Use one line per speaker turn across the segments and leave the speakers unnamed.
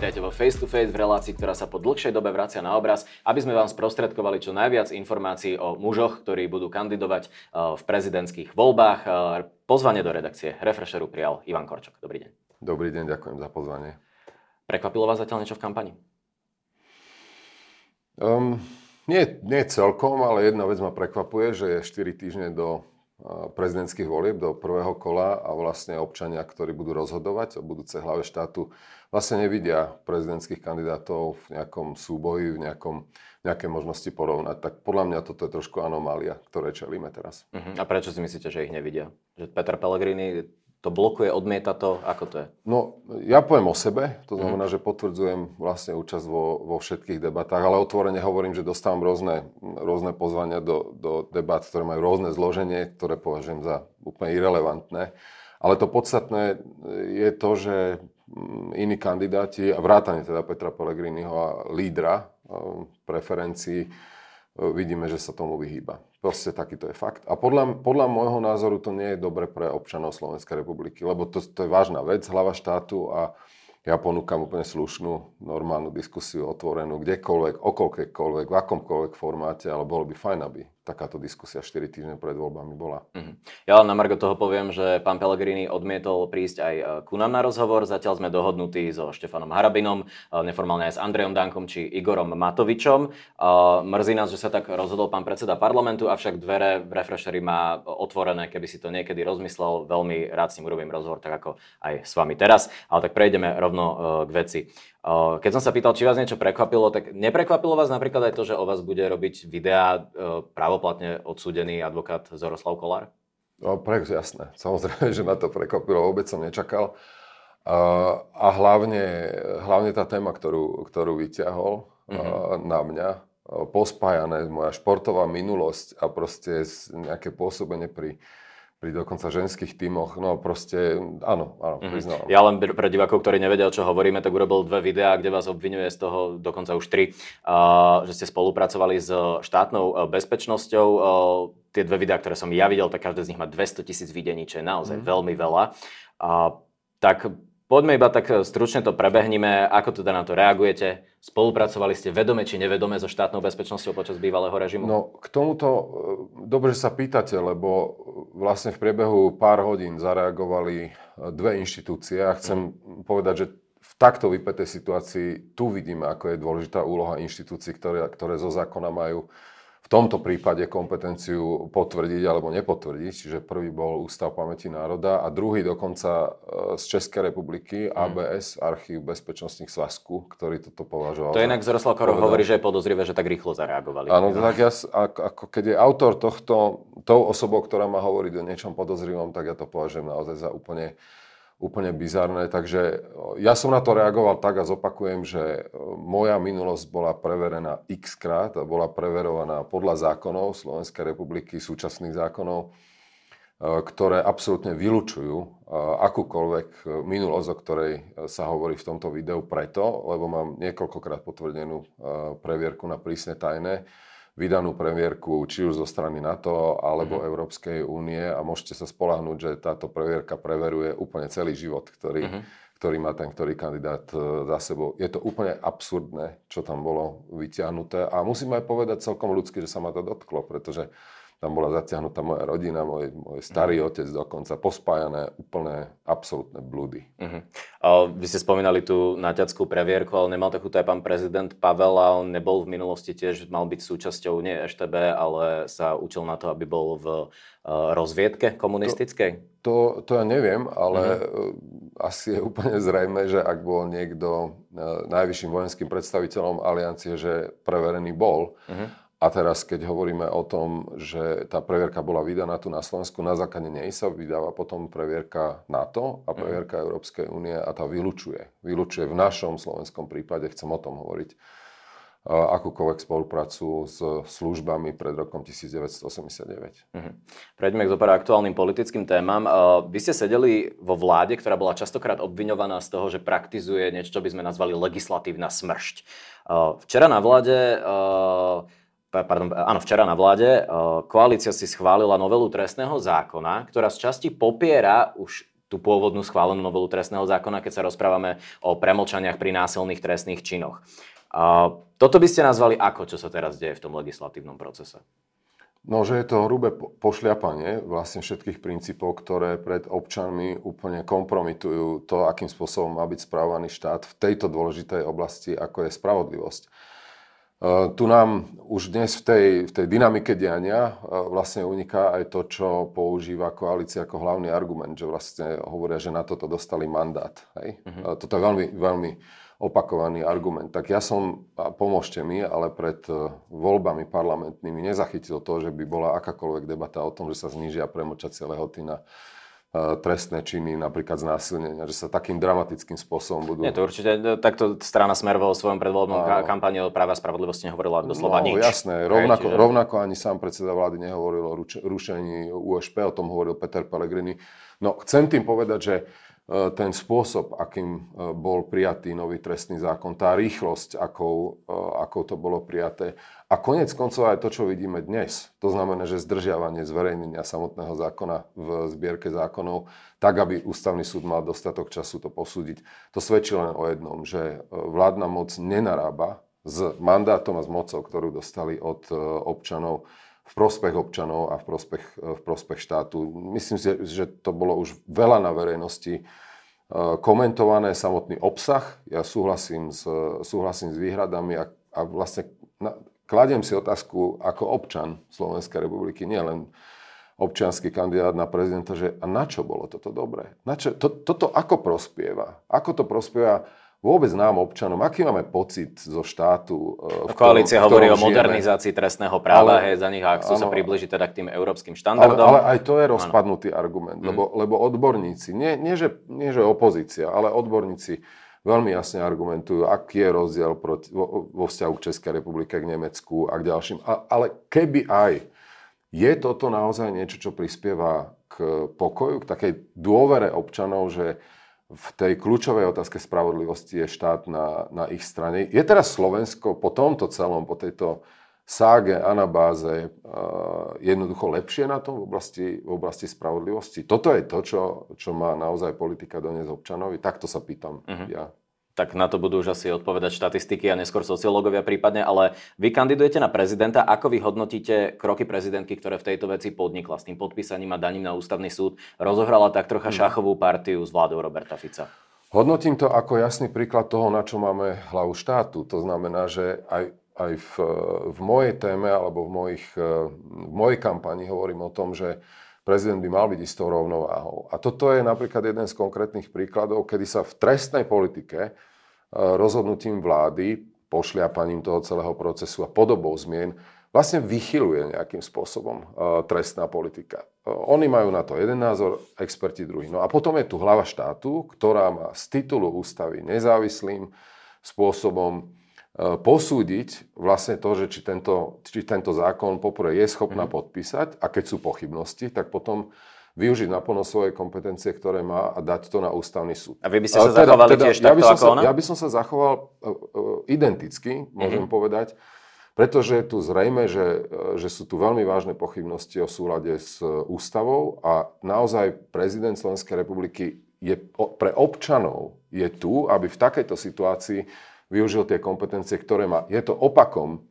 Vítajte vo Face to Face v relácii, ktorá sa po dlhšej dobe vracia na obraz, aby sme vám sprostredkovali čo najviac informácií o mužoch, ktorí budú kandidovať eh, v prezidentských voľbách. Eh, pozvanie do redakcie Refresheru prijal Ivan Korčok. Dobrý deň.
Dobrý deň, ďakujem za pozvanie.
Prekvapilo vás zatiaľ niečo v kampani?
Um, nie, nie celkom, ale jedna vec ma prekvapuje, že je 4 týždne do prezidentských volieb do prvého kola a vlastne občania, ktorí budú rozhodovať o budúcej hlave štátu, vlastne nevidia prezidentských kandidátov v nejakom súboji, v nejakom, nejaké možnosti porovnať. Tak podľa mňa toto je trošku anomália, ktoré čelíme teraz.
Uh-huh. A prečo si myslíte, že ich nevidia? Že Peter Pellegrini to blokuje, odmieta to? Ako to je?
No, ja poviem o sebe, to znamená, mm. že potvrdzujem vlastne účasť vo, vo všetkých debatách, ale otvorene hovorím, že dostávam rôzne, rôzne pozvania do, do debat, ktoré majú rôzne zloženie, ktoré považujem za úplne irrelevantné. Ale to podstatné je to, že iní kandidáti, a vrátane teda Petra Pellegriniho a lídra eh, preferencií, eh, vidíme, že sa tomu vyhýba. Proste takýto je fakt. A podľa, podľa môjho názoru to nie je dobre pre občanov Slovenskej republiky, lebo to, to je vážna vec, hlava štátu a ja ponúkam úplne slušnú, normálnu diskusiu, otvorenú, kdekoľvek, okolkékoľvek, v akomkoľvek formáte, ale bolo by fajn, aby takáto diskusia 4 týždne pred voľbami bola. Uh-huh.
Ja len na Margo toho poviem, že pán Pellegrini odmietol prísť aj e, ku nám na rozhovor. Zatiaľ sme dohodnutí so Štefanom Harabinom, e, neformálne aj s Andrejom Dankom či Igorom Matovičom. E, mrzí nás, že sa tak rozhodol pán predseda parlamentu, avšak dvere v Refreshery má otvorené, keby si to niekedy rozmyslel. Veľmi rád s ním urobím rozhovor, tak ako aj s vami teraz. Ale tak prejdeme rovno k veci. Keď som sa pýtal, či vás niečo prekvapilo, tak neprekvapilo vás napríklad aj to, že o vás bude robiť videá právoplatne odsúdený advokát Zoroslav Kolár?
No, pre, jasné. Samozrejme, že ma to prekvapilo, vôbec som nečakal. A hlavne, hlavne tá téma, ktorú, ktorú vyťahol mm-hmm. na mňa, pospájané moja športová minulosť a proste nejaké pôsobenie pri pri dokonca ženských tímoch, no proste, áno, áno, mm-hmm. priznávam.
Ja len pre divákov, ktorí nevedia, čo hovoríme, tak urobil dve videá, kde vás obvinuje z toho, dokonca už tri, uh, že ste spolupracovali s štátnou uh, bezpečnosťou. Uh, tie dve videá, ktoré som ja videl, tak každé z nich má 200 tisíc videní, čo je naozaj mm-hmm. veľmi veľa. Uh, tak Poďme iba tak e, stručne to prebehnime, ako teda na to reagujete. Spolupracovali ste vedome či nevedome so štátnou bezpečnosťou počas bývalého režimu?
No, k tomuto, e, dobre, že sa pýtate, lebo vlastne v priebehu pár hodín zareagovali e, dve inštitúcie a chcem mm. povedať, že v takto vypetej situácii tu vidíme, ako je dôležitá úloha inštitúcií, ktoré, ktoré zo zákona majú tomto prípade kompetenciu potvrdiť alebo nepotvrdiť. Čiže prvý bol Ústav pamäti národa a druhý dokonca e, z Českej republiky ABS, mm. Archív bezpečnostných svazku, ktorý toto považoval.
To inak Zoroslav Korov hovorí, že je podozrivé, že tak rýchlo zareagovali.
Áno, tak ja, ako keď je autor tohto, tou osobou, ktorá má hovoriť o niečom podozrivom, tak ja to považujem naozaj za úplne úplne bizarné. Takže ja som na to reagoval tak a zopakujem, že moja minulosť bola preverená x krát a bola preverovaná podľa zákonov Slovenskej republiky, súčasných zákonov, ktoré absolútne vylučujú akúkoľvek minulosť, o ktorej sa hovorí v tomto videu preto, lebo mám niekoľkokrát potvrdenú previerku na prísne tajné vydanú previerku či už zo strany NATO alebo mm-hmm. Európskej únie a môžete sa spolahnúť, že táto previerka preveruje úplne celý život, ktorý, mm-hmm. ktorý má ten ktorý kandidát e, za sebou. Je to úplne absurdné, čo tam bolo vyťahnuté a musím aj povedať celkom ľudsky, že sa ma to dotklo, pretože tam bola zatiahnutá moja rodina, môj, môj starý otec dokonca, pospájané úplne absolútne blúdy. Uh-huh.
vy ste spomínali tú naťackú previerku, ale nemal takúto aj pán prezident Pavel a on nebol v minulosti tiež, mal byť súčasťou nie EŠTB, ale sa učil na to, aby bol v uh, rozviedke komunistickej?
To, to, to ja neviem, ale uh-huh. asi je úplne zrejme, že ak bol niekto uh, najvyšším vojenským predstaviteľom aliancie, že preverený bol, uh-huh a teraz, keď hovoríme o tom, že tá previerka bola vydaná tu na Slovensku, na základe nej sa vydáva potom previerka NATO a mhm. previerka mm. Európskej únie a tá vylučuje. Vylučuje v našom slovenskom prípade, chcem o tom hovoriť, akúkoľvek spoluprácu s službami pred rokom 1989. Mm-hmm.
Prejdeme k zopár aktuálnym politickým témam. Vy ste sedeli vo vláde, ktorá bola častokrát obviňovaná z toho, že praktizuje niečo, čo by sme nazvali legislatívna smršť. Včera na vláde pardon, áno, včera na vláde koalícia si schválila novelu trestného zákona, ktorá z časti popiera už tú pôvodnú schválenú novelu trestného zákona, keď sa rozprávame o premlčaniach pri násilných trestných činoch. A toto by ste nazvali ako, čo sa teraz deje v tom legislatívnom procese?
No, že je to hrubé pošľapanie vlastne všetkých princípov, ktoré pred občanmi úplne kompromitujú to, akým spôsobom má byť správovaný štát v tejto dôležitej oblasti, ako je spravodlivosť. Uh, tu nám už dnes v tej, v tej dynamike diania uh, vlastne uniká aj to, čo používa koalícia ako hlavný argument, že vlastne hovoria, že na toto dostali mandát. Hej? Uh, toto je veľmi, veľmi opakovaný argument. Tak ja som, a pomôžte mi, ale pred voľbami parlamentnými nezachytil to, že by bola akákoľvek debata o tom, že sa znížia premočacie lehoty na trestné činy, napríklad znásilnenia, že sa takým dramatickým spôsobom budú...
Nie, to určite, e, takto strana Smer vo svojom predvoľbnom ka- kampani o práva a spravodlivosti nehovorila doslova
no,
nič.
jasné, rovnako, čiže... rovnako ani sám predseda vlády nehovoril o ruč- rušení USP, o tom hovoril Peter Pellegrini. No, chcem tým povedať, že ten spôsob, akým e, bol prijatý nový trestný zákon, tá rýchlosť, akou, e, akou to bolo prijaté. A konec koncov aj to, čo vidíme dnes, to znamená, že zdržiavanie zverejnenia samotného zákona v zbierke zákonov, tak, aby ústavný súd mal dostatok času to posúdiť, to svedčí len o jednom, že vládna moc nenarába s mandátom a s mocou, ktorú dostali od občanov v prospech občanov a v prospech, v prospech štátu. Myslím si, že to bolo už veľa na verejnosti e, komentované, samotný obsah. Ja súhlasím s, súhlasím s výhradami a, a vlastne na, kladiem si otázku ako občan Slovenskej republiky, nielen občianský kandidát na prezidenta, že a na čo bolo toto dobré? Na čo, to, toto ako prospieva? Ako to prospieva vôbec nám, občanom, aký máme pocit zo štátu?
V Koalícia hovorí o modernizácii trestného práva, ale, hej, za nich a chcú áno, sa približiť teda k tým európskym štandardom.
Ale, ale aj to je rozpadnutý áno. argument, lebo, mm. lebo odborníci, nie, nie, že, nie že opozícia, ale odborníci veľmi jasne argumentujú, aký je rozdiel proti, vo, vo vzťahu k Českej republike, k Nemecku a k ďalším. A, ale keby aj, je toto naozaj niečo, čo prispieva k pokoju, k takej dôvere občanov, že v tej kľúčovej otázke spravodlivosti je štát na, na ich strane. Je teraz Slovensko po tomto celom, po tejto ságe, anabáze uh, jednoducho lepšie na tom v oblasti, v oblasti spravodlivosti? Toto je to, čo, čo má naozaj politika doniesť občanovi? Takto sa pýtam uh-huh. ja
tak na to budú už asi odpovedať štatistiky a neskôr sociológovia prípadne, ale vy kandidujete na prezidenta. Ako vy hodnotíte kroky prezidentky, ktoré v tejto veci podnikla s tým podpísaním a daním na ústavný súd? Rozohrala tak trocha mhm. šachovú partiu s vládou Roberta Fica.
Hodnotím to ako jasný príklad toho, na čo máme hlavu štátu. To znamená, že aj, aj v, v mojej téme alebo v, mojich, v mojej kampani hovorím o tom, že prezident by mal byť istou rovnováhou. A toto je napríklad jeden z konkrétnych príkladov, kedy sa v trestnej politike rozhodnutím vlády, pošliapaním toho celého procesu a podobou zmien vlastne vychyluje nejakým spôsobom trestná politika. Oni majú na to jeden názor, experti druhý. No a potom je tu hlava štátu, ktorá má z titulu ústavy nezávislým spôsobom posúdiť vlastne to, že či tento, či tento zákon poprvé je schopná mm. podpísať a keď sú pochybnosti, tak potom využiť naplno svoje kompetencie, ktoré má a dať to na ústavný súd.
A vy by ste sa teda, zachovali teda, tiež ja takto ako
sa,
ona?
Ja by som sa zachoval uh, uh, identicky, môžem mm-hmm. povedať, pretože je tu zrejme, že, uh, že sú tu veľmi vážne pochybnosti o súlade s ústavou a naozaj prezident Slovenskej republiky je pre občanov je tu, aby v takejto situácii využil tie kompetencie, ktoré má. Je to opakom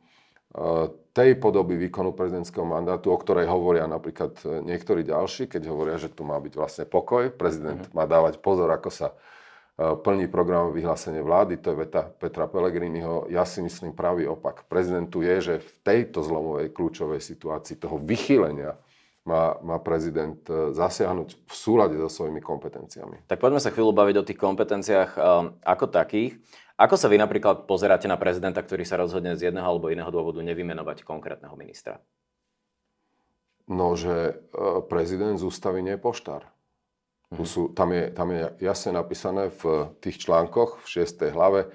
tej podoby výkonu prezidentského mandátu, o ktorej hovoria napríklad e, niektorí ďalší, keď hovoria, že tu má byť vlastne pokoj, prezident mm-hmm. má dávať pozor, ako sa e, plní program vyhlásenie vlády, to je veta Petra Pellegriniho. Ja si myslím pravý opak. Prezidentu je, že v tejto zlomovej kľúčovej situácii toho vychýlenia má, má prezident e, zasiahnuť v súlade so svojimi kompetenciami.
Tak poďme sa chvíľu baviť o tých kompetenciách um, ako takých. Ako sa vy napríklad pozeráte na prezidenta, ktorý sa rozhodne z jedného alebo iného dôvodu nevymenovať konkrétneho ministra?
No, že e, prezident z ústavy nie je poštár. Tu sú, tam, je, tam je jasne napísané v tých článkoch, v 6. hlave,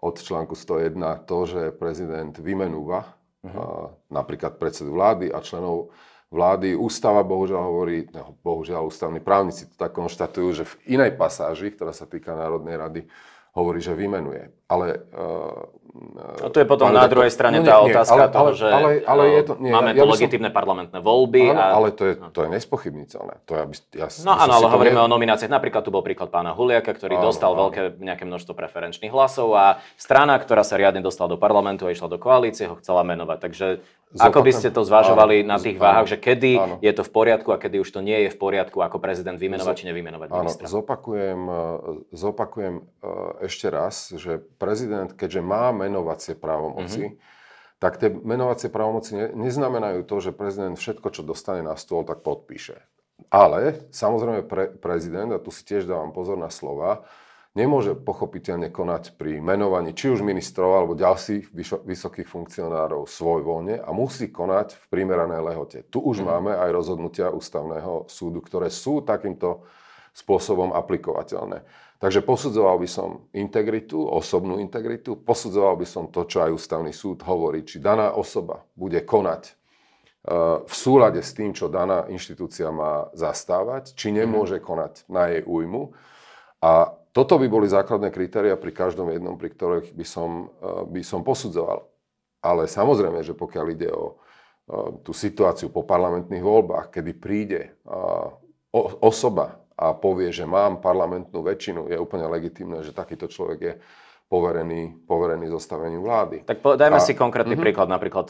od článku 101 to, že prezident vymenúva a, napríklad predsedu vlády a členov vlády. Ústava bohužiaľ hovorí, no, bohužiaľ ústavní právnici to tak konštatujú, že v inej pasáži, ktorá sa týka Národnej rady, hovorí, že vymenuje. Ale uh,
A tu je potom na druhej strane no, tá nie, otázka ale, toho, že
ale, ale je to, nie,
máme
ja,
tu ja legitimné som... parlamentné voľby.
Áno, a... ale to je, to je nespochybniteľné. To ja by, ja,
no áno, ale hovoríme ne... o nomináciách. Napríklad tu bol príklad pána Huliaka, ktorý áno, dostal áno. veľké nejaké množstvo preferenčných hlasov a strana, ktorá sa riadne dostala do parlamentu a išla do koalície, ho chcela menovať. Takže Zopakujem. Ako by ste to zvažovali áno, na tých váhach, že kedy áno. je to v poriadku a kedy už to nie je v poriadku ako prezident vymenovať či nevymenovať ministra?
Áno, zopakujem, e, zopakujem e, ešte raz, že prezident, keďže má menovacie právomoci, mm-hmm. tak tie menovacie právomoci ne, neznamenajú to, že prezident všetko, čo dostane na stôl, tak podpíše. Ale samozrejme pre, prezident, a tu si tiež dávam pozor na slova, nemôže pochopiteľne konať pri menovaní či už ministrov alebo ďalších vysokých funkcionárov svoj voľne a musí konať v primeranej lehote. Tu už mm. máme aj rozhodnutia ústavného súdu, ktoré sú takýmto spôsobom aplikovateľné. Takže posudzoval by som integritu, osobnú integritu, posudzoval by som to, čo aj ústavný súd hovorí, či daná osoba bude konať e, v súlade s tým, čo daná inštitúcia má zastávať, či nemôže mhm. konať na jej újmu. A toto by boli základné kritéria pri každom jednom, pri ktorých by som, eh, by som posudzoval. Ale samozrejme, že pokiaľ ide o eh, tú situáciu po parlamentných voľbách, kedy príde osoba a povie, že mám parlamentnú väčšinu, je úplne legitimné, že takýto človek je poverený, poverený zostavením vlády.
Tak dajme a, si konkrétny uh-huh. príklad. Napríklad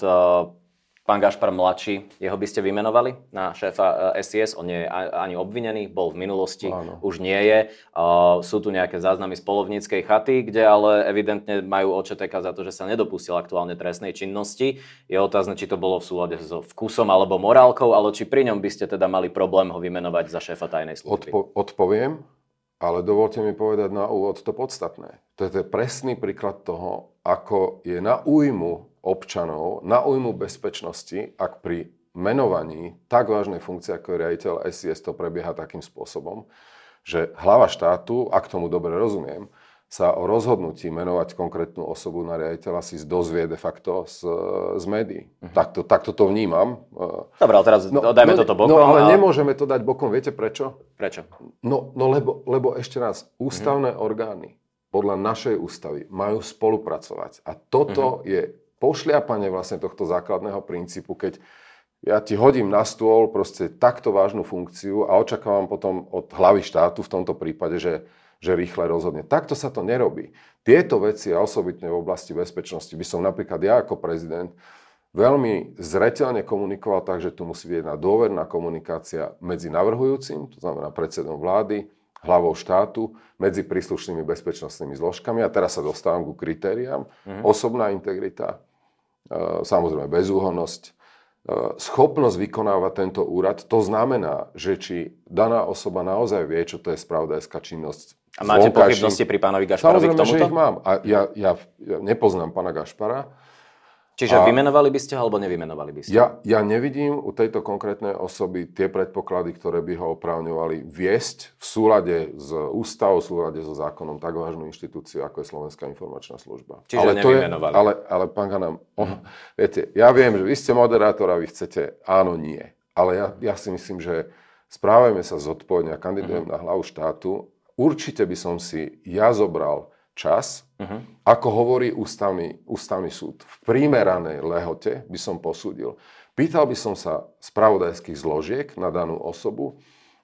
Pán Gašpar mladší, jeho by ste vymenovali na šéfa SIS? On nie je ani obvinený, bol v minulosti, Áno. už nie je. Sú tu nejaké záznamy z polovníckej chaty, kde ale evidentne majú OČTK za to, že sa nedopustil aktuálne trestnej činnosti. Je otázne, či to bolo v súlade so vkusom alebo morálkou, ale či pri ňom by ste teda mali problém ho vymenovať za šéfa tajnej služby.
Odpo- odpoviem, ale dovolte mi povedať na úvod to podstatné. To je presný príklad toho, ako je na újmu občanov na újmu bezpečnosti, ak pri menovaní tak vážnej funkcie ako je riaditeľ SIS to prebieha takým spôsobom, že hlava štátu, ak tomu dobre rozumiem, sa o rozhodnutí menovať konkrétnu osobu na riaditeľa si dozvie de facto z, z médií. Uh-huh. Takto, takto to vnímam.
Dobre, ale teraz no, dajme no, toto bokom.
No ale a... nemôžeme to dať bokom. Viete prečo?
Prečo?
No, no lebo, lebo ešte raz, ústavné uh-huh. orgány podľa našej ústavy majú spolupracovať. A toto uh-huh. je pošliapanie vlastne tohto základného princípu, keď ja ti hodím na stôl proste takto vážnu funkciu a očakávam potom od hlavy štátu v tomto prípade, že, že rýchle rozhodne. Takto sa to nerobí. Tieto veci a osobitne v oblasti bezpečnosti by som napríklad ja ako prezident veľmi zreteľne komunikoval tak, že tu musí byť jedna dôverná komunikácia medzi navrhujúcim, to znamená predsedom vlády, hlavou štátu, medzi príslušnými bezpečnostnými zložkami. A teraz sa dostávam ku kritériám. Mm-hmm. Osobná integrita, samozrejme bezúhonnosť, e, schopnosť vykonávať tento úrad, to znamená, že či daná osoba naozaj vie, čo to je spravodajská činnosť.
A máte pochybnosti pri pánovi Gašparovi
Samozrejme, k tomuto? že ich mám. A ja, ja, ja nepoznám pána Gašpara,
Čiže a vymenovali by ste ho alebo nevymenovali by ste?
Ja, ja nevidím u tejto konkrétnej osoby tie predpoklady, ktoré by ho oprávňovali viesť v súlade s ústavou, v súlade so zákonom tak vážnu inštitúciu, ako je Slovenská informačná služba.
Čiže ale nevymenovali.
To je, ale, ale pán Ganam, on, viete, ja viem, že vy ste moderátor a vy chcete áno, nie. Ale ja, ja si myslím, že správajme sa zodpovedne a kandidujem uh-huh. na hlavu štátu. Určite by som si ja zobral čas, uh-huh. ako hovorí ústavný, ústavný súd. V primeranej lehote by som posúdil. Pýtal by som sa spravodajských zložiek na danú osobu,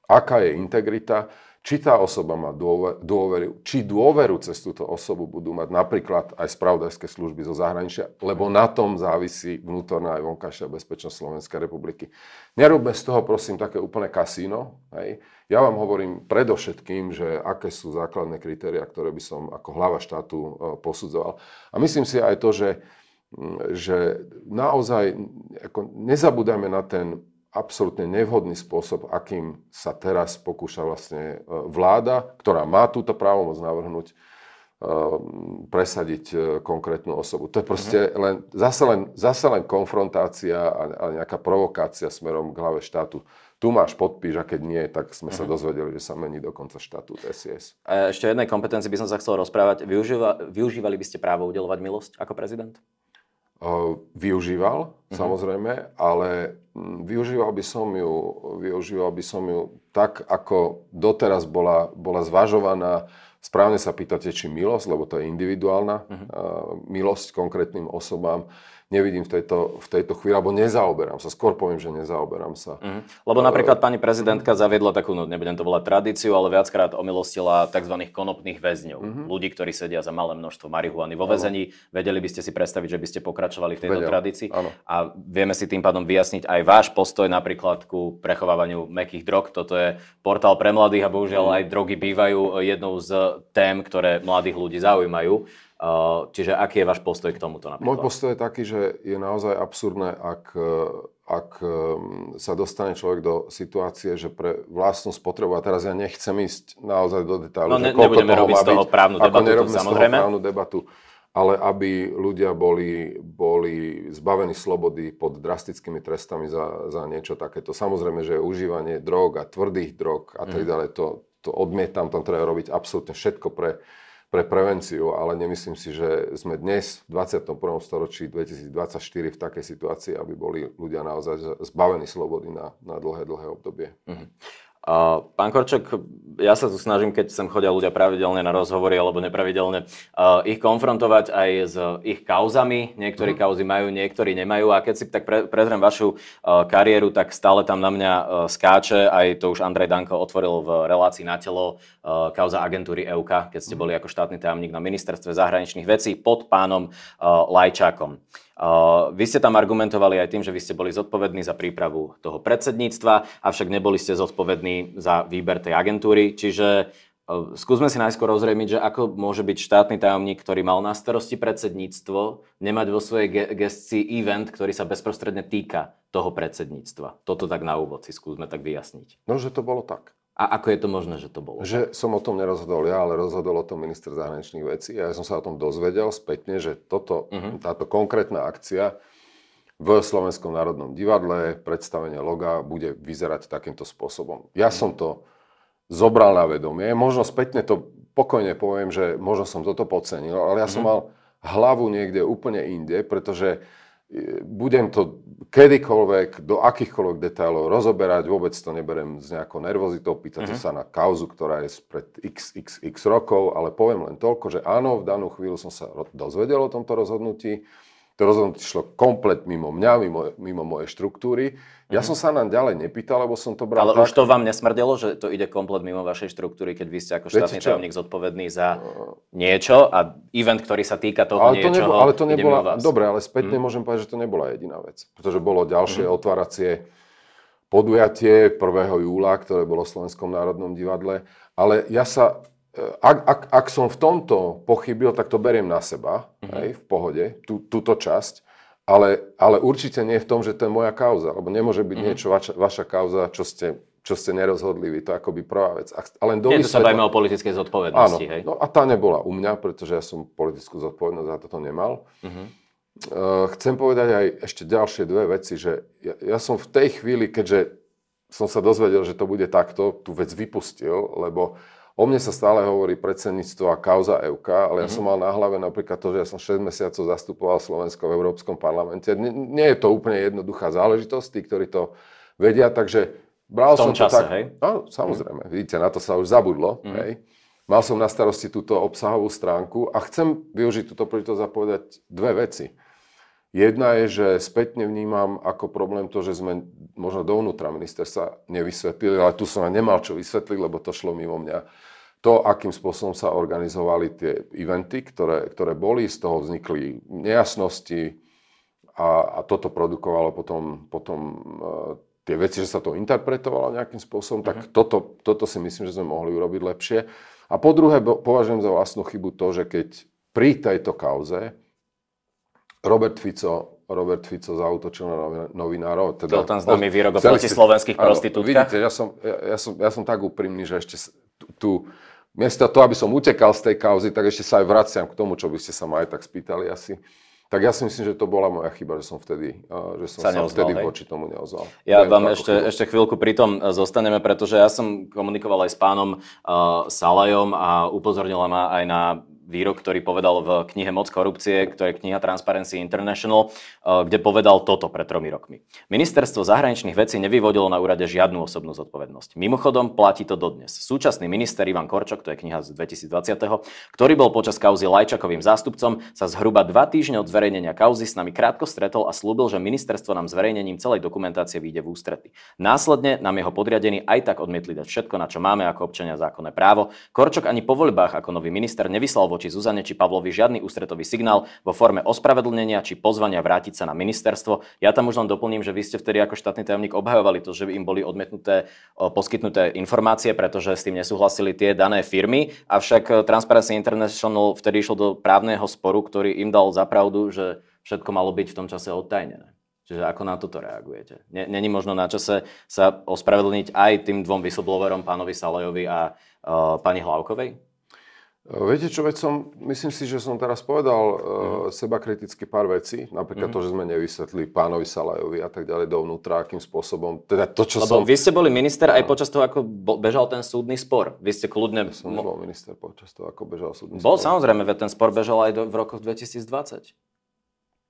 aká je integrita, či tá osoba má dôveru, či dôveru cez túto osobu budú mať napríklad aj spravodajské služby zo zahraničia, lebo na tom závisí vnútorná aj vonkajšia bezpečnosť Slovenskej republiky. Nerobme z toho, prosím, také úplne kasíno. Hej. Ja vám hovorím predovšetkým, že aké sú základné kritéria, ktoré by som ako hlava štátu e, posudzoval. A myslím si aj to, že, že naozaj ako nezabúdajme na ten absolútne nevhodný spôsob, akým sa teraz pokúša vlastne e, vláda, ktorá má túto právomoc navrhnúť, e, presadiť e, konkrétnu osobu. To je proste mm-hmm. len, zase, len, zase len konfrontácia a, nejaká provokácia smerom k hlave štátu. Tu máš podpíš a keď nie, tak sme sa mhm. dozvedeli, že sa mení dokonca štatút SIS.
A ešte jednej kompetencii by som sa chcel rozprávať. Využíva, využívali by ste právo udelovať milosť ako prezident?
využíval, uh-huh. samozrejme, ale využíval by som ju, využíval by som ju tak, ako doteraz bola, bola zvažovaná, správne sa pýtate, či milosť, lebo to je individuálna uh-huh. milosť konkrétnym osobám, nevidím v tejto, v tejto chvíli, alebo nezaoberám sa. Skôr poviem, že nezaoberám sa. Mm.
Lebo napríklad pani prezidentka zaviedla takú, no nebudem to volať tradíciu, ale viackrát omilostila tzv. konopných väzňov. Mm-hmm. Ľudí, ktorí sedia za malé množstvo marihuany vo väzení. Vedeli by ste si predstaviť, že by ste pokračovali v tejto Vedel. tradícii. Ano. A vieme si tým pádom vyjasniť aj váš postoj napríklad ku prechovávaniu mekých drog. Toto je portál pre mladých a bohužiaľ mm. aj drogy bývajú jednou z tém, ktoré mladých ľudí zaujímajú. Čiže aký je váš postoj k tomuto napríklad?
Môj postoj je taký, že je naozaj absurdné, ak, ak um, sa dostane človek do situácie, že pre vlastnú spotrebu, a teraz ja nechcem ísť naozaj do detailu,
no, ne, že nebudeme toho robiť z toho právnu debatu,
to, samozrejme. Z toho právnu debatu, ale aby ľudia boli, boli zbavení slobody pod drastickými trestami za, za niečo takéto. Samozrejme, že užívanie drog a tvrdých drog a tak mhm. ďalej, to, to odmietam, tam treba robiť absolútne všetko pre pre prevenciu, ale nemyslím si, že sme dnes v 21. storočí 2024 v takej situácii, aby boli ľudia naozaj zbavení slobody na, na dlhé, dlhé obdobie. Uh-huh.
Pán Korčok, ja sa tu snažím, keď sem chodia ľudia pravidelne na rozhovory alebo nepravidelne, ich konfrontovať aj s ich kauzami. Niektorí mm. kauzy majú, niektorí nemajú. A keď si tak pre, prezriem vašu kariéru, tak stále tam na mňa skáče, aj to už Andrej Danko otvoril v relácii na telo, kauza agentúry EUK, keď ste mhm. boli ako štátny tajomník na ministerstve zahraničných vecí pod pánom Lajčákom. Vy ste tam argumentovali aj tým, že vy ste boli zodpovední za prípravu toho predsedníctva, avšak neboli ste zodpovední za výber tej agentúry. Čiže skúsme si najskôr rozrejmiť, že ako môže byť štátny tajomník, ktorý mal na starosti predsedníctvo, nemať vo svojej gestii event, ktorý sa bezprostredne týka toho predsedníctva. Toto tak na úvod si skúsme tak vyjasniť.
No, že to bolo tak.
A ako je to možné, že to bolo?
Že som o tom nerozhodol ja, ale rozhodol o tom minister zahraničných vecí. A ja som sa o tom dozvedel spätne, že toto, uh-huh. táto konkrétna akcia v Slovenskom národnom divadle, predstavenie loga, bude vyzerať takýmto spôsobom. Ja uh-huh. som to zobral na vedomie. Možno spätne to pokojne poviem, že možno som toto podcenil, ale ja uh-huh. som mal hlavu niekde úplne inde, pretože budem to kedykoľvek, do akýchkoľvek detailov rozoberať, vôbec to neberem s nejakou nervozitou, pýtate uh-huh. sa na kauzu, ktorá je pred xxx rokov, ale poviem len toľko, že áno, v danú chvíľu som sa dozvedel o tomto rozhodnutí, to rozhodnutie šlo komplet mimo mňa, mimo, mimo mojej štruktúry. Ja mm-hmm. som sa nám ďalej nepýtal, lebo som to bral
Ale tak... už to vám nesmrdelo, že to ide komplet mimo vašej štruktúry, keď vy ste ako štátny tajomník zodpovedný za niečo a event, ktorý sa týka toho ale to niečoho,
nebolo, ale to nebola, Dobre, ale spätne mm. môžem povedať, že to nebola jediná vec. Pretože bolo ďalšie mm. otváracie podujatie 1. júla, ktoré bolo v Slovenskom národnom divadle. Ale ja sa ak, ak, ak som v tomto pochybil, tak to beriem na seba, mm-hmm. hej, v pohode, tú, túto časť, ale, ale určite nie v tom, že to je moja kauza, lebo nemôže byť mm-hmm. niečo vaša, vaša kauza, čo ste, čo ste nerozhodli vy, to je akoby prvá vec. A,
len nie, to sa bavíme o politickej zodpovednosti,
áno,
hej?
No a tá nebola u mňa, pretože ja som politickú zodpovednosť za toto nemal. Mm-hmm. Uh, chcem povedať aj ešte ďalšie dve veci, že ja, ja som v tej chvíli, keďže som sa dozvedel, že to bude takto, tú vec vypustil, lebo O mne sa stále hovorí predsedníctvo a kauza EUK, ale ja mm-hmm. som mal na hlave napríklad to, že ja som 6 mesiacov zastupoval Slovensko v Európskom parlamente. Nie, nie je to úplne jednoduchá záležitosť, tí, ktorí to vedia, takže bral
v tom
som
čase,
to tak...
hej?
No, samozrejme, mm-hmm. vidíte, na to sa už zabudlo, mm-hmm. hej? Mal som na starosti túto obsahovú stránku a chcem využiť túto príležitosť a povedať dve veci. Jedna je, že spätne vnímam ako problém to, že sme možno dovnútra ministerstva nevysvetlili, ale tu som aj nemal čo vysvetliť, lebo to šlo mimo mňa. To, akým spôsobom sa organizovali tie eventy, ktoré, ktoré boli, z toho vznikli nejasnosti a, a toto produkovalo potom, potom uh, tie veci, že sa to interpretovalo nejakým spôsobom, uh-huh. tak mhm. toto, toto si myslím, že sme mohli urobiť lepšie. A po druhé, považujem za vlastnú chybu to, že keď pri tejto kauze Robert Fico, Robert Fico zautočil na novinárov.
Teda, to tam známy výrok o proti slovenských prostitútkach.
Vidíte, ja som, ja, ja, som, ja som tak úprimný, že ešte tu, miesto toho, aby som utekal z tej kauzy, tak ešte sa aj vraciam k tomu, čo by ste sa ma aj tak spýtali asi. Tak ja si myslím, že to bola moja chyba, že som vtedy, že som sa, neozval, vtedy hej. voči tomu neozval.
Ja Viem vám ešte, ešte chvíľku pri tom e, zostaneme, pretože ja som komunikoval aj s pánom uh, Salajom a upozornila ma aj na výrok, ktorý povedal v knihe Moc korupcie, ktorá je kniha Transparency International, kde povedal toto pred tromi rokmi. Ministerstvo zahraničných vecí nevyvodilo na úrade žiadnu osobnú zodpovednosť. Mimochodom, platí to dodnes. Súčasný minister Ivan Korčok, to je kniha z 2020, ktorý bol počas kauzy Lajčakovým zástupcom, sa zhruba dva týždne od zverejnenia kauzy s nami krátko stretol a slúbil, že ministerstvo nám zverejnením celej dokumentácie vyjde v ústrety. Následne nám jeho podriadení aj tak odmietli dať všetko, na čo máme ako občania zákonné právo. Korčok ani po voľbách ako nový minister nevyslal voči Zuzane či Pavlovi žiadny ústretový signál vo forme ospravedlnenia či pozvania vrátiť sa na ministerstvo. Ja tam už len doplním, že vy ste vtedy ako štátny tajomník obhajovali to, že im boli odmietnuté poskytnuté informácie, pretože s tým nesúhlasili tie dané firmy. Avšak Transparency International vtedy išlo do právneho sporu, ktorý im dal za pravdu, že všetko malo byť v tom čase odtajnené. Čiže ako na toto reagujete? Není možno na čase sa ospravedlniť aj tým dvom whistleblowerom, pánovi Salajovi a uh, pani Hlavkovej?
Viete čo, veď som, myslím si, že som teraz povedal uh, uh-huh. seba kriticky pár vecí, napríklad uh-huh. to, že sme nevysvetli pánovi Salajovi a tak ďalej dovnútra, akým spôsobom, teda to, čo
Lebo
som...
vy ste boli minister aj počas toho, ako bežal ten súdny spor. Vy ste kľudne...
Ja som nebol minister počas toho, ako bežal súdny
bol,
spor. Bol
samozrejme, veď ten spor bežal aj do, v rokoch 2020.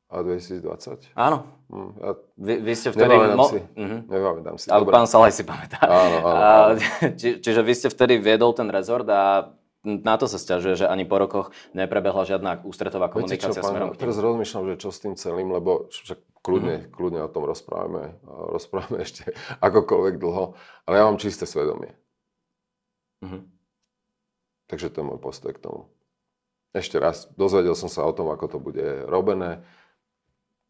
A 2020?
Áno.
Hm, ja
vy, vy ste vtedy...
Nepamätám
mo-
si.
Uh-huh.
Nepamätám si.
Ale pán Salaj si pamätá.
Áno, áno,
a, či, čiže vy ste vtedy viedol ten rezort a na to sa stiažuje, že ani po rokoch neprebehla žiadna ústretová komunikácia
Viete čo,
smerom
pán, Teraz rozmýšľam, že čo s tým celým, lebo však kľudne, mm. kľudne o tom rozprávame, rozprávame ešte akokoľvek dlho, ale ja mám čisté svedomie. Mm-hmm. Takže to je môj postoj k tomu. Ešte raz, dozvedel som sa o tom, ako to bude robené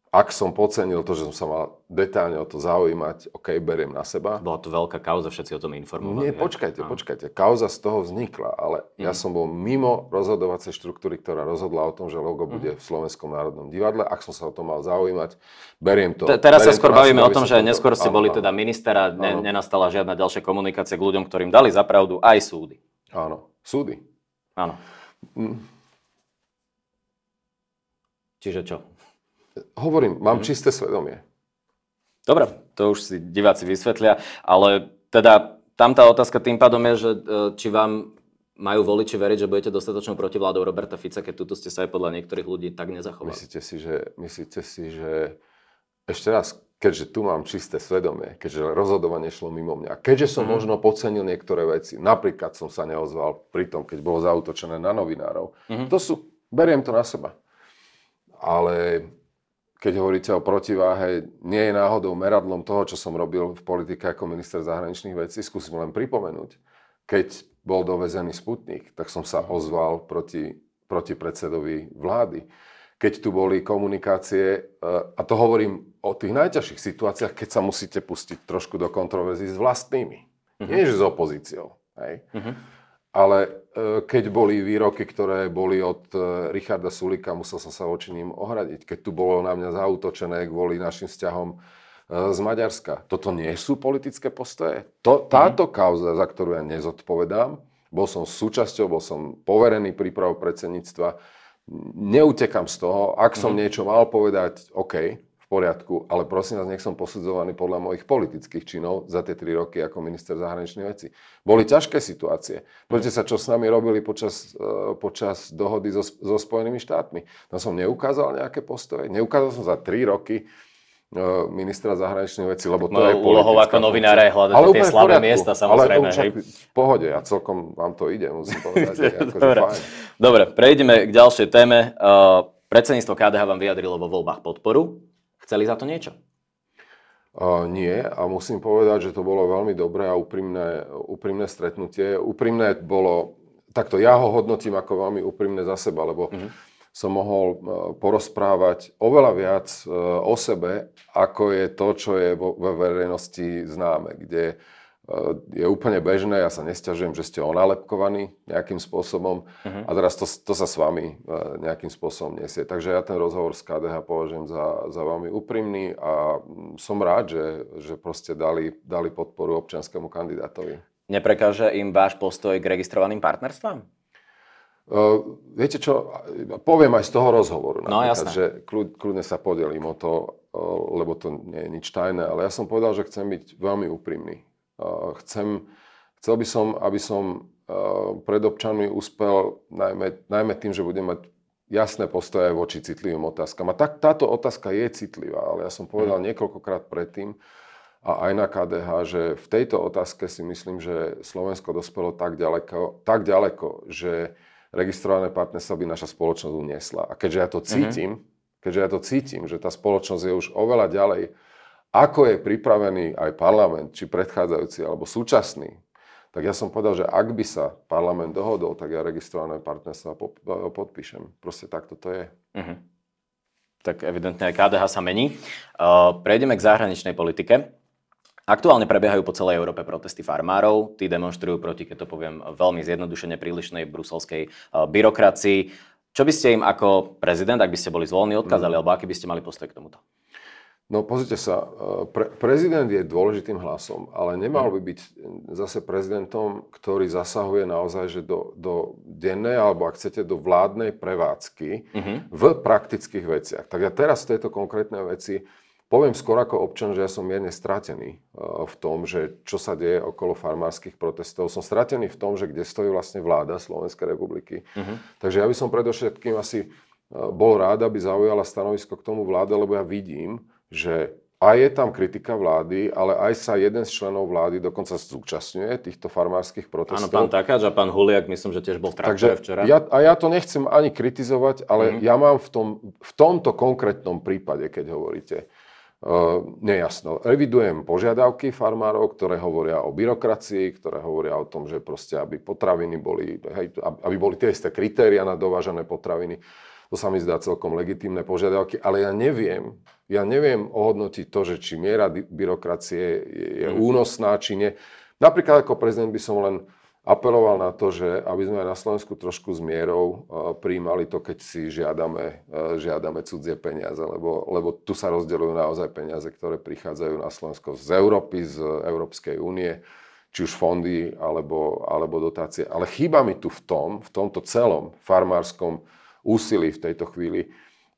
ak som podcenil to, že som sa mal detálne o to zaujímať, OK, beriem na seba.
Bola to veľká kauza, všetci o tom informovali.
Nie, počkajte, ne? počkajte. Kauza z toho vznikla, ale mm. ja mhm. som bol mimo rozhodovacej štruktúry, ktorá rozhodla o tom, že logo mm. bude v Slovenskom národnom divadle. Ak som sa o to mal zaujímať, beriem to.
Te, teraz beriem sa skôr bavíme o tom, že neskôr ste boli teda ministera, ne, nenastala žiadna ďalšia komunikácia k ľuďom, ktorým dali zapravdu aj súdy.
Áno, súdy.
Áno. Mm. Čiže čo?
Hovorím, mám mm. čisté svedomie.
Dobre, to už si diváci vysvetlia, ale teda tam tá otázka tým pádom je, že e, či vám majú voliči veriť, že budete dostatočnou protivládou Roberta Fica, keď tuto ste sa aj podľa niektorých ľudí tak nezachovali.
Myslíte si, že, myslíte si, že ešte raz, keďže tu mám čisté svedomie, keďže rozhodovanie šlo mimo mňa, keďže som mm. možno podcenil niektoré veci, napríklad som sa neozval pri tom, keď bolo zautočené na novinárov, mm. to sú, beriem to na seba. Ale keď hovoríte o protiváhe, nie je náhodou meradlom toho, čo som robil v politike ako minister zahraničných vecí. Skúsim len pripomenúť. Keď bol dovezený Sputnik, tak som sa ozval proti, proti predsedovi vlády. Keď tu boli komunikácie, eh, a to hovorím o tých najťažších situáciách, keď sa musíte pustiť trošku do kontroverzí s vlastnými. Uh-huh. Nie, že s opozíciou. Hej? Uh-huh. Ale e, keď boli výroky, ktoré boli od e, Richarda Sulika, musel som sa voči ním ohradiť. Keď tu bolo na mňa zautočené kvôli našim vzťahom e, z Maďarska. Toto nie sú politické postoje. To, táto mm. kauza, za ktorú ja nezodpovedám, bol som súčasťou, bol som poverený prípravou predsedníctva, neutekam z toho. Ak som mm. niečo mal povedať, OK, poriadku, ale prosím vás, nech som posudzovaný podľa mojich politických činov za tie tri roky ako minister zahraničných vecí. Boli ťažké situácie. Pozrite sa, čo s nami robili počas, uh, počas dohody so, so Spojenými štátmi. Tam som neukázal nejaké postoje. Neukázal som za tri roky uh, ministra zahraničných vecí, lebo to no, je
úlohou ako novinára je hľadať ale tie slabé miesta, samozrejme. Ale
v pohode, ja celkom vám to ide, musím povedať.
Dobre. Fajn. Dobre, prejdeme k ďalšej téme. Uh, predsedníctvo KDH vám vyjadrilo vo voľbách podporu. Chceli za to niečo?
Uh, nie a musím povedať, že to bolo veľmi dobré a úprimné, úprimné stretnutie. Úprimné bolo, takto ja ho hodnotím ako veľmi úprimné za seba, lebo uh-huh. som mohol uh, porozprávať oveľa viac uh, o sebe, ako je to, čo je vo, vo verejnosti známe, kde je úplne bežné, ja sa nesťažujem, že ste onálepkovaní nejakým spôsobom uh-huh. a teraz to, to sa s vami e, nejakým spôsobom nesie. Takže ja ten rozhovor s KDH považujem za, za veľmi úprimný a som rád, že, že proste dali, dali podporu občianskému kandidátovi.
Neprekáže im váš postoj k registrovaným partnerstvám?
Uh, viete čo, poviem aj z toho rozhovoru.
No jasné.
Že kľud, kľudne sa podelím o to, uh, lebo to nie je nič tajné, ale ja som povedal, že chcem byť veľmi úprimný chcem, chcel by som, aby som pred občanmi uspel najmä, najmä tým, že bude mať jasné postoje voči citlivým otázkam. A tak, táto otázka je citlivá, ale ja som povedal mm. niekoľkokrát predtým, a aj na KDH, že v tejto otázke si myslím, že Slovensko dospelo tak ďaleko, tak ďaleko že registrované partnerstvo by naša spoločnosť uniesla. A keďže ja to mhm. cítim, mm-hmm. keďže ja to cítim, že tá spoločnosť je už oveľa ďalej, ako je pripravený aj parlament, či predchádzajúci, alebo súčasný, tak ja som povedal, že ak by sa parlament dohodol, tak ja registrované partnerstvo podpíšem. Proste takto to je. Mm-hmm.
Tak evidentne aj KDH sa mení. Uh, prejdeme k zahraničnej politike. Aktuálne prebiehajú po celej Európe protesty farmárov. Tí demonstrujú proti, keď to poviem veľmi zjednodušene, prílišnej bruselskej uh, byrokracii. Čo by ste im ako prezident, ak by ste boli zvolení, odkázali, mm. alebo aký by ste mali postoj k tomuto?
No pozrite sa, uh, pre, prezident je dôležitým hlasom, ale nemal by byť zase prezidentom, ktorý zasahuje naozaj že do, do dennej, alebo ak chcete, do vládnej prevádzky mm-hmm. v praktických veciach. Tak ja teraz v tejto konkrétnej veci Poviem skôr ako občan, že ja som mierne stratený eh, v tom, že čo sa deje okolo farmárskych protestov. Som stratený v tom, že kde stojí vlastne vláda Slovenskej republiky. Uh-huh. Takže ja by som predovšetkým asi eh, bol rád, aby zaujala stanovisko k tomu vláda, lebo ja vidím, že aj je tam kritika vlády, ale aj sa jeden z členov vlády dokonca zúčastňuje týchto farmárskych protestov.
Áno, pán Takáč a pán Huliak, myslím, že tiež bol v Takže včera.
Ja, a ja to nechcem ani kritizovať, ale mm-hmm. ja mám v, tom, v tomto konkrétnom prípade, keď hovoríte, nejasno. Revidujem požiadavky farmárov, ktoré hovoria o byrokracii, ktoré hovoria o tom, že proste, aby potraviny boli, hej, aby boli tie isté kritéria na dovážané potraviny. To sa mi zdá celkom legitímne požiadavky, ale ja neviem, ja neviem ohodnotiť to, že či miera byrokracie je mm. únosná, či nie. Napríklad ako prezident by som len apeloval na to, že aby sme aj na Slovensku trošku s mierou uh, príjmali to, keď si žiadame, uh, žiadame cudzie peniaze, lebo, lebo tu sa rozdeľujú naozaj peniaze, ktoré prichádzajú na Slovensko z Európy, z Európskej únie, či už fondy alebo, alebo dotácie. Ale chýba mi tu v tom, v tomto celom farmárskom úsilí v tejto chvíli,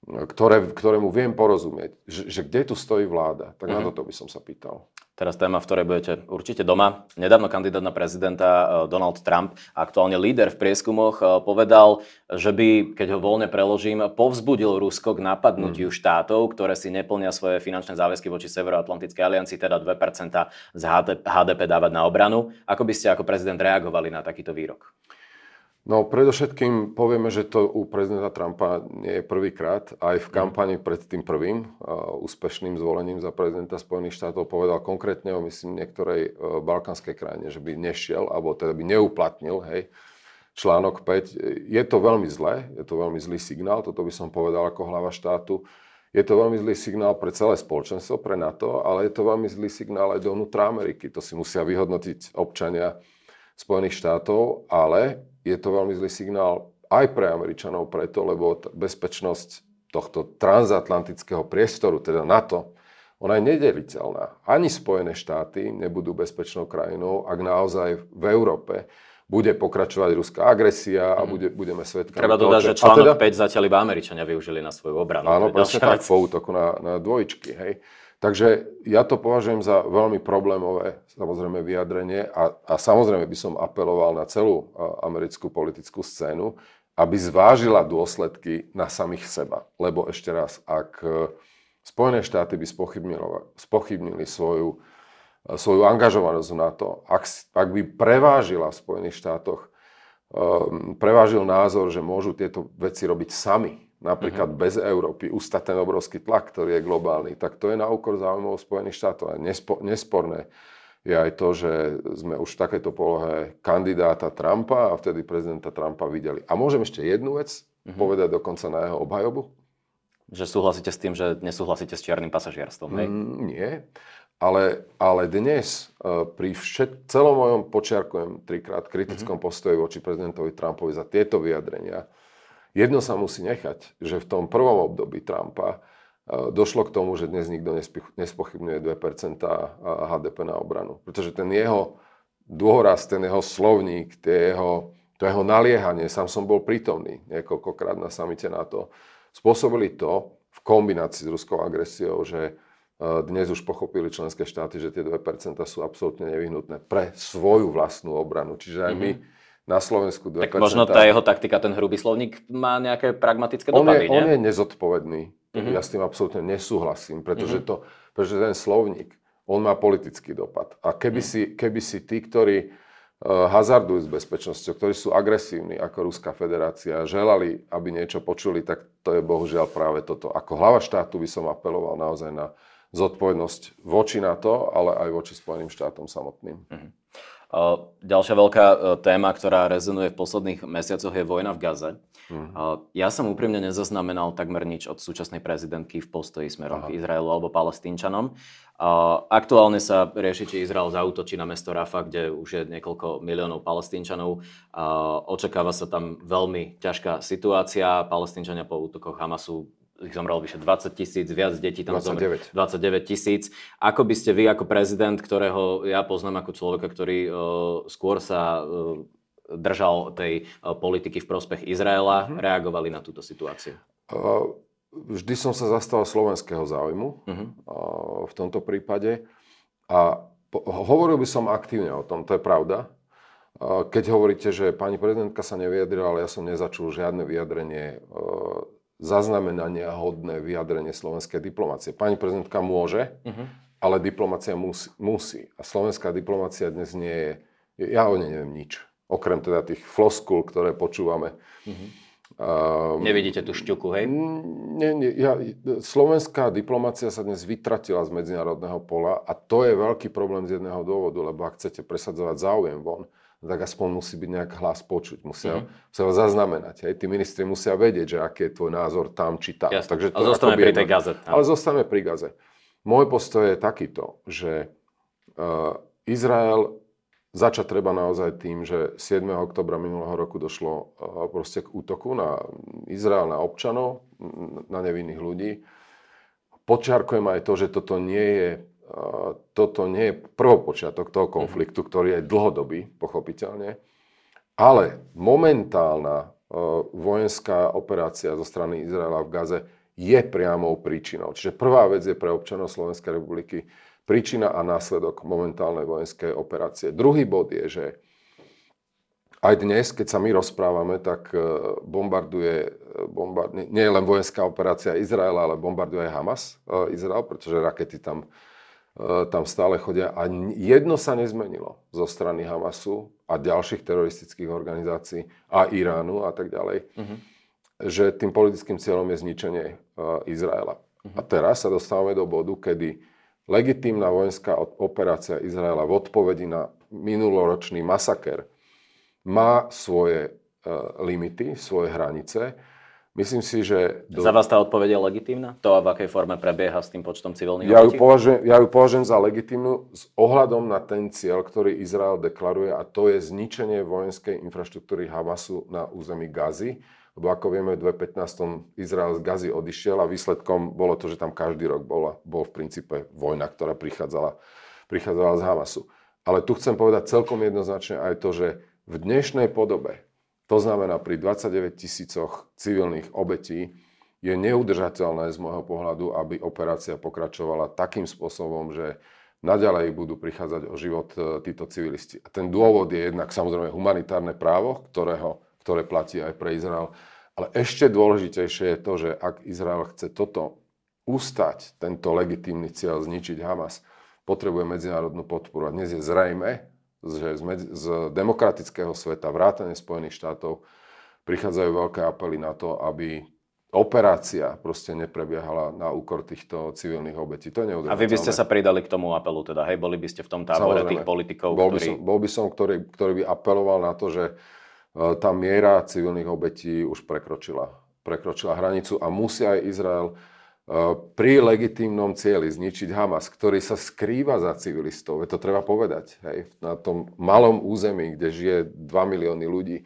ktoré, ktorému viem porozumieť, že, že kde tu stojí vláda. Tak mm-hmm. na mhm. toto by som sa pýtal.
Teraz téma, v ktorej budete určite doma. Nedávno kandidát na prezidenta eh, Donald Trump, aktuálne líder v prieskumoch, eh, povedal, že by, keď ho voľne preložím, povzbudil Rusko k napadnutiu mm. štátov, ktoré si neplnia svoje finančné záväzky voči Severoatlantickej aliancii, teda 2% z HDP dávať na obranu. Ako by ste ako prezident reagovali na takýto výrok?
No predovšetkým povieme, že to u prezidenta Trumpa nie je prvýkrát. Aj v mhm. kampani pred tým prvým uh, úspešným zvolením za prezidenta Spojených štátov povedal konkrétne o myslím niektorej uh, balkánskej krajine, že by nešiel, alebo teda by neuplatnil, hej, článok 5. Je to veľmi zlé, je to veľmi zlý signál, toto by som povedal ako hlava štátu. Je to veľmi zlý signál pre celé spoločenstvo, pre NATO, ale je to veľmi zlý signál aj do vnútra Ameriky. To si musia vyhodnotiť občania Spojených štátov, ale je to veľmi zlý signál aj pre Američanov preto, lebo bezpečnosť tohto transatlantického priestoru, teda NATO, ona je nedeliteľná. Ani Spojené štáty nebudú bezpečnou krajinou, ak naozaj v Európe bude pokračovať ruská agresia a mhm. bude, budeme svetkami
Treba dodať, že článok teda, 5 zatiaľ iba Američania využili na svoju obranu.
Áno, presne tak, po útoku na, na dvojčky. Hej. Takže ja to považujem za veľmi problémové samozrejme vyjadrenie a, a samozrejme by som apeloval na celú americkú politickú scénu, aby zvážila dôsledky na samých seba. Lebo ešte raz, ak e, Spojené štáty by spochybnili svoju, e, svoju angažovanosť na to, ak, ak by prevážila v Spojených štátoch, um, prevážil názor, že môžu tieto veci robiť sami, napríklad uh-huh. bez Európy, ustať ten obrovský tlak, ktorý je globálny, tak to je na úkor záujmov Spojených štátov. A nespo, nesporné je aj to, že sme už v takejto polohe kandidáta Trumpa a vtedy prezidenta Trumpa videli. A môžem ešte jednu vec uh-huh. povedať dokonca na jeho obhajobu?
Že súhlasíte s tým, že nesúhlasíte s čiernym pasažierstvom, hej? Mm,
nie. Ale, ale dnes uh, pri všet, celom mojom, počiarkujem trikrát, kritickom uh-huh. postoji voči prezidentovi Trumpovi za tieto vyjadrenia, Jedno sa musí nechať, že v tom prvom období Trumpa e, došlo k tomu, že dnes nikto nespochybňuje 2% HDP na obranu. Pretože ten jeho dôraz, ten jeho slovník, tie jeho, to jeho naliehanie, sám som bol prítomný niekoľkokrát na samite NATO, spôsobili to v kombinácii s ruskou agresiou, že e, dnes už pochopili členské štáty, že tie 2% sú absolútne nevyhnutné pre svoju vlastnú obranu. Čiže aj my mm-hmm na Slovensku 2%.
Tak možno tá jeho taktika, ten hrubý slovník, má nejaké pragmatické
on
dopady,
je,
nie?
On je nezodpovedný.
Mhm.
Ja s tým absolútne nesúhlasím, pretože, to, pretože ten slovník, on má politický dopad. A keby, si, keby si tí, ktorí uh, hazardujú s bezpečnosťou, ktorí sú agresívni ako Ruská federácia, želali, aby niečo počuli, tak to je bohužiaľ práve toto. Ako hlava štátu by som apeloval naozaj na zodpovednosť voči NATO, ale aj voči Spojeným štátom samotným.
Uh, Ďalšia veľká téma, ktorá rezonuje v posledných mesiacoch, je vojna v Gaze.
Mhm.
Uh, Ja som úprimne nezaznamenal takmer nič od súčasnej prezidentky v postoji smerom k Izraelu alebo palestínčanom. Aktuálne sa rieši, či Izrael zautočí na mesto Rafa, kde už je niekoľko miliónov palestínčanov. Očakáva sa tam veľmi ťažká situácia. Palestínčania po útokoch Hamasu ich zomrelo vyše 20 tisíc, viac detí tam
29.
zomrelo. 29 tisíc. Ako by ste vy ako prezident, ktorého ja poznám ako človeka, ktorý uh, skôr sa uh, držal tej uh, politiky v prospech Izraela,
Mhm.
reagovali na túto situáciu?
Uh, Vždy som sa zastal slovenského záujmu
Mhm.
uh, v tomto prípade a po- hovoril by som aktívne o tom, to je pravda. Uh, Keď hovoríte, že pani prezidentka sa nevyjadrila, ale ja som nezačul žiadne vyjadrenie, uh, zaznamenania hodné vyjadrenie slovenskej diplomácie. Pani prezidentka môže,
Mhm.
ale diplomácia musí, musí. A slovenská diplomácia dnes nie je, ja o nej neviem nič. Okrem teda tých floskul, ktoré počúvame. Um,
Nevidíte tú šťuku, hej?
nie, nie, ja, slovenská diplomácia sa dnes vytratila z medzinárodného pola a to je veľký problém z jedného dôvodu, lebo ak chcete presadzovať záujem von, tak aspoň musí byť nejak hlas počuť, musia, mm-hmm. musia ho zaznamenať. Hej. Tí ministri musia vedieť, že aký je tvoj názor tam či tam.
Jasne.
Takže
Ale zostaneme
akoby
pri tej Gaze, áno.
Ale zostaneme pri Gaze. Môj postoj je takýto, že uh, Izrael Začať treba naozaj tým, že 7. oktobra minulého roku došlo uh, proste k útoku na Izrael, na občanov, na nevinných ľudí. Počiarkujem aj to, že toto nie je, toto nie je prvopočiatok toho konfliktu, ktorý je dlhodobý, pochopiteľne. Ale momentálna uh, vojenská operácia zo strany Izraela v Gaze je priamou príčinou. Čiže prvá vec je pre občanov Slovenskej republiky príčina a následok momentálnej vojenskej operácie. Druhý bod je, že aj dnes, keď sa my rozprávame, tak e, bombarduje, e, bombard, nie, je len vojenská operácia Izraela, ale bombarduje Hamas e, Izrael, pretože rakety tam, e, tam stále chodia. A jedno sa nezmenilo zo strany Hamasu a ďalších teroristických organizácií a Iránu a tak ďalej, že tým politickým cieľom je zničenie e, Izraela. A teraz sa dostávame do bodu, kedy legitímna vojenská operácia Izraela v odpovedi na minuloročný masaker má svoje e, limity, svoje hranice. Myslím si, že... do-
Za vás tá odpoveď je legitímna? To, v akej forme prebieha s tým počtom civilných
Ja ju, považujem, ja ju považujem za legitímnu s ohľadom na ten cieľ, ktorý Izrael deklaruje a to je zničenie vojenskej infraštruktúry Hamasu na území Gazy. Lebo ako vieme, v 2015 Izrael z Gazy odišiel a výsledkom bolo to, že tam každý rok bola, bol v princípe vojna, ktorá prichádzala, prichádzala z Hamasu. Ale tu chcem povedať celkom jednoznačne aj to, že v dnešnej podobe, to znamená pri 29 tisícoch civilných obetí, je neudržateľné z môjho pohľadu, aby operácia pokračovala takým spôsobom, že naďalej budú prichádzať o život e, títo civilisti. A ten dôvod je jednak samozrejme humanitárne právo, ktorého, ktoré platí aj pre Izrael. Ale ešte dôležitejšie je to, že ak Izrael chce toto ustať, tento legitímny cieľ zničiť Hamas, potrebuje medzinárodnú podporu. A dnes je zrejme, že z, medzi- z demokratického sveta, vrátane Spojených štátov, prichádzajú veľké apely na to, aby operácia proste neprebiehala na úkor týchto civilných obetí. To je
A vy by ste sa pridali k tomu apelu, teda, hej, boli by ste v tom tábore
Samozrejme.
tých politikov,
bol by
ktorí...
som, bol by som ktorý, ktorý by apeloval na to, že e, tá miera civilných obetí už prekročila, prekročila hranicu a musí aj Izrael pri legitímnom cieli zničiť Hamas, ktorý sa skrýva za civilistov. Je to treba povedať. Hej. Na tom malom území, kde žije 2 milióny ľudí,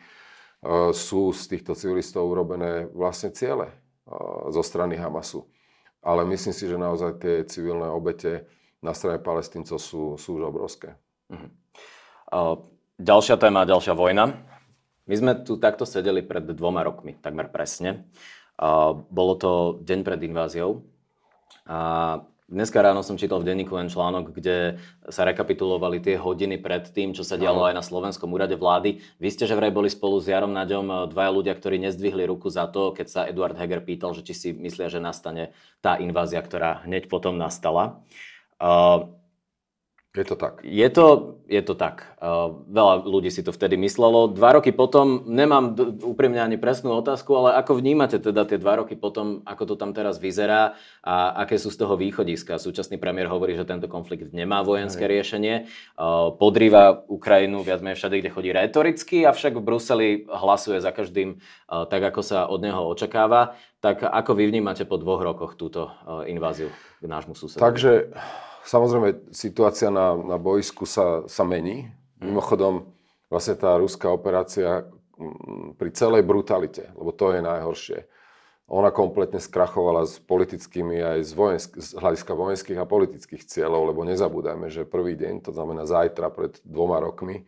sú z týchto civilistov urobené vlastne ciele zo strany Hamasu. Ale myslím si, že naozaj tie civilné obete na strane palestíncov sú, sú už obrovské.
Uh, Ďalšia téma, ďalšia vojna. My sme tu takto sedeli pred dvoma rokmi, takmer presne. Bolo to deň pred inváziou. A Dneska ráno som čítal v denníku len článok, kde sa rekapitulovali tie hodiny pred tým, čo sa dialo aj na Slovenskom úrade vlády. Vy ste že vraj boli spolu s Jarom Naďom dvaja ľudia, ktorí nezdvihli ruku za to, keď sa Eduard Heger pýtal, že či si myslia, že nastane tá invázia, ktorá hneď potom nastala. Uh,
je to tak.
Je to, je to tak. Uh, veľa ľudí si to vtedy myslelo. Dva roky potom, nemám d- úprimne ani presnú otázku, ale ako vnímate teda tie dva roky potom, ako to tam teraz vyzerá a aké sú z toho východiska? Súčasný premiér hovorí, že tento konflikt nemá vojenské riešenie. Uh, podrýva Ukrajinu viac menej všade, kde chodí retoricky, avšak v Bruseli hlasuje za každým uh, tak, ako sa od neho očakáva. Tak ako vy vnímate po dvoch rokoch túto inváziu k nášmu susedu?
Takže Samozrejme, situácia na, na boisku sa, sa mení. Mimochodom, vlastne tá ruská operácia mm, pri celej brutalite, lebo to je najhoršie, ona kompletne skrachovala s politickými aj z, vojensk- z hľadiska vojenských a politických cieľov, lebo nezabúdajme, že prvý deň, to znamená zajtra pred dvoma rokmi,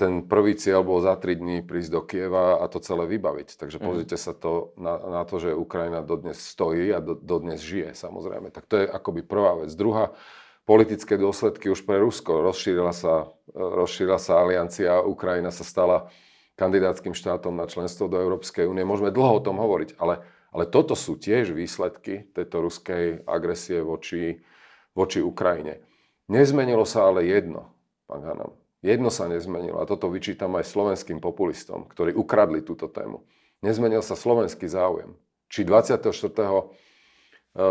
ten prvý cieľ bol za 3 dní prísť do Kieva a to celé vybaviť. Takže mm. pozrite sa to na, na to, že Ukrajina dodnes stojí a do, dodnes žije, samozrejme. Tak to je akoby prvá vec. Druhá, politické dôsledky už pre Rusko. Rozšírila sa, rozšírila sa aliancia, Ukrajina sa stala kandidátským štátom na členstvo do Európskej únie. Môžeme dlho o tom hovoriť, ale, ale toto sú tiež výsledky tejto ruskej agresie voči, voči Ukrajine. Nezmenilo sa ale jedno, pán Hanam Jedno sa nezmenilo a toto vyčítam aj slovenským populistom, ktorí ukradli túto tému. Nezmenil sa slovenský záujem. Či 24. E,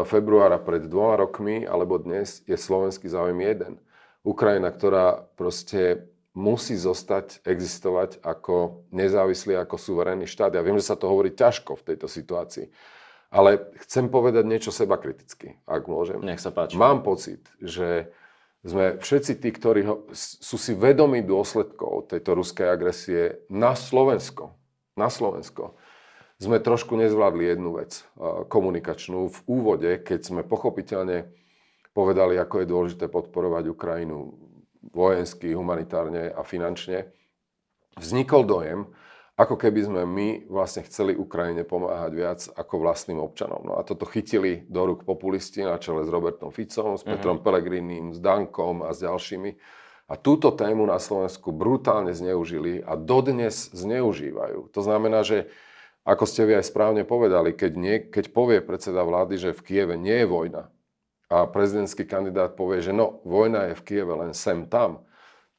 februára pred dvoma rokmi alebo dnes je slovenský záujem jeden. Ukrajina, ktorá proste musí zostať, existovať ako nezávislý, ako suverénny štát. Ja viem, že sa to hovorí ťažko v tejto situácii. Ale chcem povedať niečo seba kriticky, ak môžem.
Nech sa páči.
Mám pocit, že sme všetci tí, ktorí ho, sú si vedomí dôsledkov tejto ruskej agresie na Slovensko. Na Slovensko. Sme trošku nezvládli jednu vec komunikačnú v úvode, keď sme pochopiteľne povedali, ako je dôležité podporovať Ukrajinu vojensky, humanitárne a finančne. Vznikol dojem, ako keby sme my vlastne chceli Ukrajine pomáhať viac ako vlastným občanom. No a toto chytili do rúk populisti na čele s Robertom Ficom, s mhm. Petrom mm-hmm. Pelegrinim, s Dankom a s ďalšími. A túto tému na Slovensku brutálne zneužili a dodnes zneužívajú. To znamená, že ako ste vy aj správne povedali, keď, nie, keď povie predseda vlády, že v Kieve nie je vojna a prezidentský kandidát povie, že no, vojna je v Kieve len sem tam,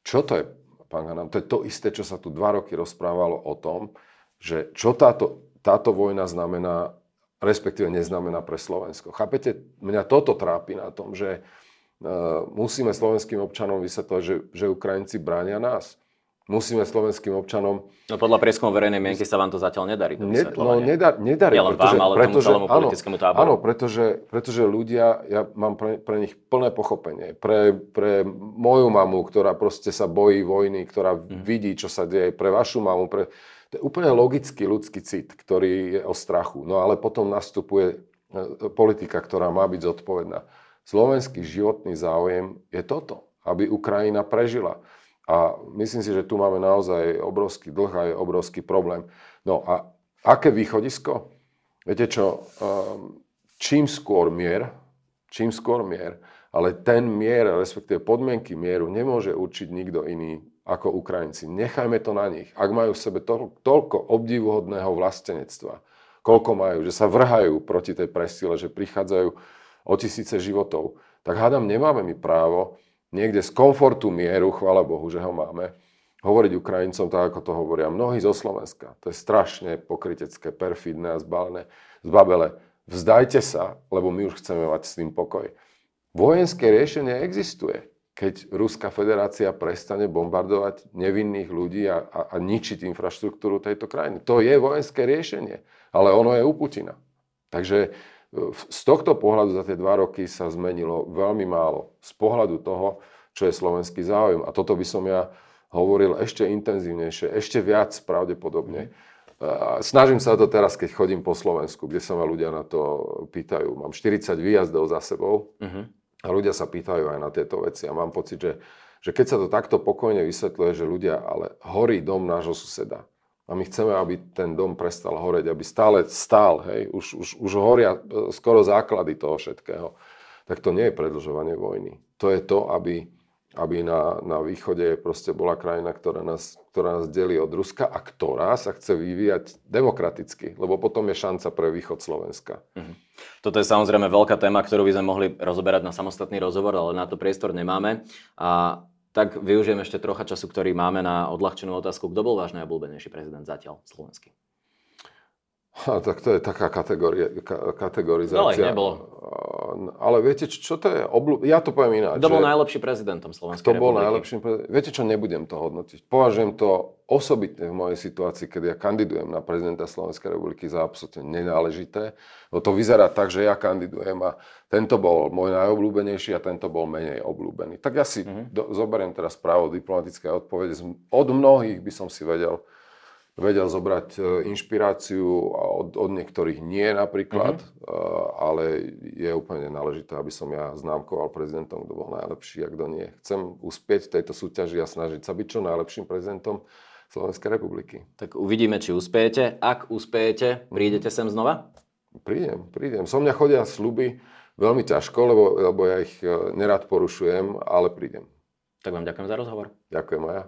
čo to je pán Hanam. To je to isté, čo sa tu dva roky rozprávalo o tom, že čo táto, táto vojna znamená, respektíve neznamená pre Slovensko. Chápete, mňa toto trápi na tom, že uh, musíme slovenským občanom vysvetľovať, že, že Ukrajinci bránia nás musíme slovenským občanom...
No podľa prieskumu verejnej mienky sa vám to zatiaľ nedarí. To
ne, no nedar, nedarí.
Ja len pretože, vám, ale pretože, tomu celému politickému táboru.
Áno, pretože, pretože ľudia, ja mám pre, pre nich plné pochopenie. Pre, pre moju mamu, ktorá proste sa bojí vojny, ktorá mm. vidí, čo sa deje, pre vašu mamu, pre... To je úplne logický ľudský cit, ktorý je o strachu. No ale potom nastupuje e, politika, ktorá má byť zodpovedná. Slovenský životný záujem je toto, aby Ukrajina prežila. A myslím si, že tu máme naozaj obrovský dlh a je obrovský problém. No a aké východisko? Viete čo, ehm, čím skôr mier, čím skôr mier, ale ten mier, respektíve podmienky mieru nemôže určiť nikto iný ako Ukrajinci. Nechajme to na nich. Ak majú v sebe to, toľko obdivuhodného vlastenectva, koľko majú, že sa vrhajú proti tej presile, že prichádzajú o tisíce životov, tak hádam, nemáme mi právo niekde z komfortu mieru, chvála Bohu, že ho máme, hovoriť Ukrajincom tak, ako to hovoria mnohí zo Slovenska. To je strašne pokrytecké, perfidné a zbalené. Zbabele, vzdajte sa, lebo my už chceme mať s tým pokoj. Vojenské riešenie existuje, keď Ruská federácia prestane bombardovať nevinných ľudí a, a, a ničiť infraštruktúru tejto krajiny. To je vojenské riešenie, ale ono je u Putina. Takže z tohto pohľadu za tie dva roky sa zmenilo veľmi málo. Z pohľadu toho, čo je slovenský záujem. A toto by som ja hovoril ešte intenzívnejšie, ešte viac pravdepodobne. Snažím sa to teraz, keď chodím po Slovensku, kde sa ma ľudia na to pýtajú. Mám 40 výjazdov za sebou uh-huh. a ľudia sa pýtajú aj na tieto veci. A mám pocit, že, že keď sa to takto pokojne vysvetľuje, že ľudia, ale horí dom nášho suseda. A my chceme, aby ten dom prestal horeť, aby stále stál, hej, už, už, už horia e, skoro základy toho všetkého. Tak to nie je predlžovanie vojny. To je to, aby, aby na, na východe proste bola krajina, ktorá nás, ktorá nás delí od Ruska a ktorá sa chce vyvíjať demokraticky, lebo potom je šanca pre východ Slovenska.
Mhm. Toto je samozrejme veľká téma, ktorú by sme mohli rozoberať na samostatný rozhovor, ale na to priestor nemáme. A tak využijem ešte trocha času, ktorý máme na odľahčenú otázku. Kto bol váš najobľúbenejší prezident zatiaľ slovenský?
Ha, tak to je taká kategória, ka, kategorizácia.
Ale nebolo.
Ale viete, čo, to je? Obľú... Ja to poviem ináč.
Kto bol najlepší prezidentom Slovenskej
Kto bol
republiky?
najlepším prezidentom? Viete čo, nebudem to hodnotiť. Považujem to osobitne v mojej situácii, keď ja kandidujem na prezidenta Slovenskej republiky za absolútne nenáležité. No to vyzerá tak, že ja kandidujem a tento bol môj najobľúbenejší a tento bol menej obľúbený. Tak ja si mm-hmm. do, zoberiem teraz právo diplomatické odpovede. Od mnohých by som si vedel vedel zobrať e, inšpiráciu od, od niektorých nie napríklad, mm-hmm. ale je úplne náležité, aby som ja známkoval prezidentom, kto bol najlepší a kto nie. Chcem uspieť v tejto súťaži a snažiť sa byť čo najlepším prezidentom Slovenskej republiky.
Tak uvidíme, či uspejete. Ak uspejete, prídete sem znova?
Prídem, prídem. So mňa chodia sluby veľmi ťažko, lebo, lebo ja ich e, nerad porušujem, ale prídem.
Tak vám ďakujem za rozhovor.
Ďakujem aj ja.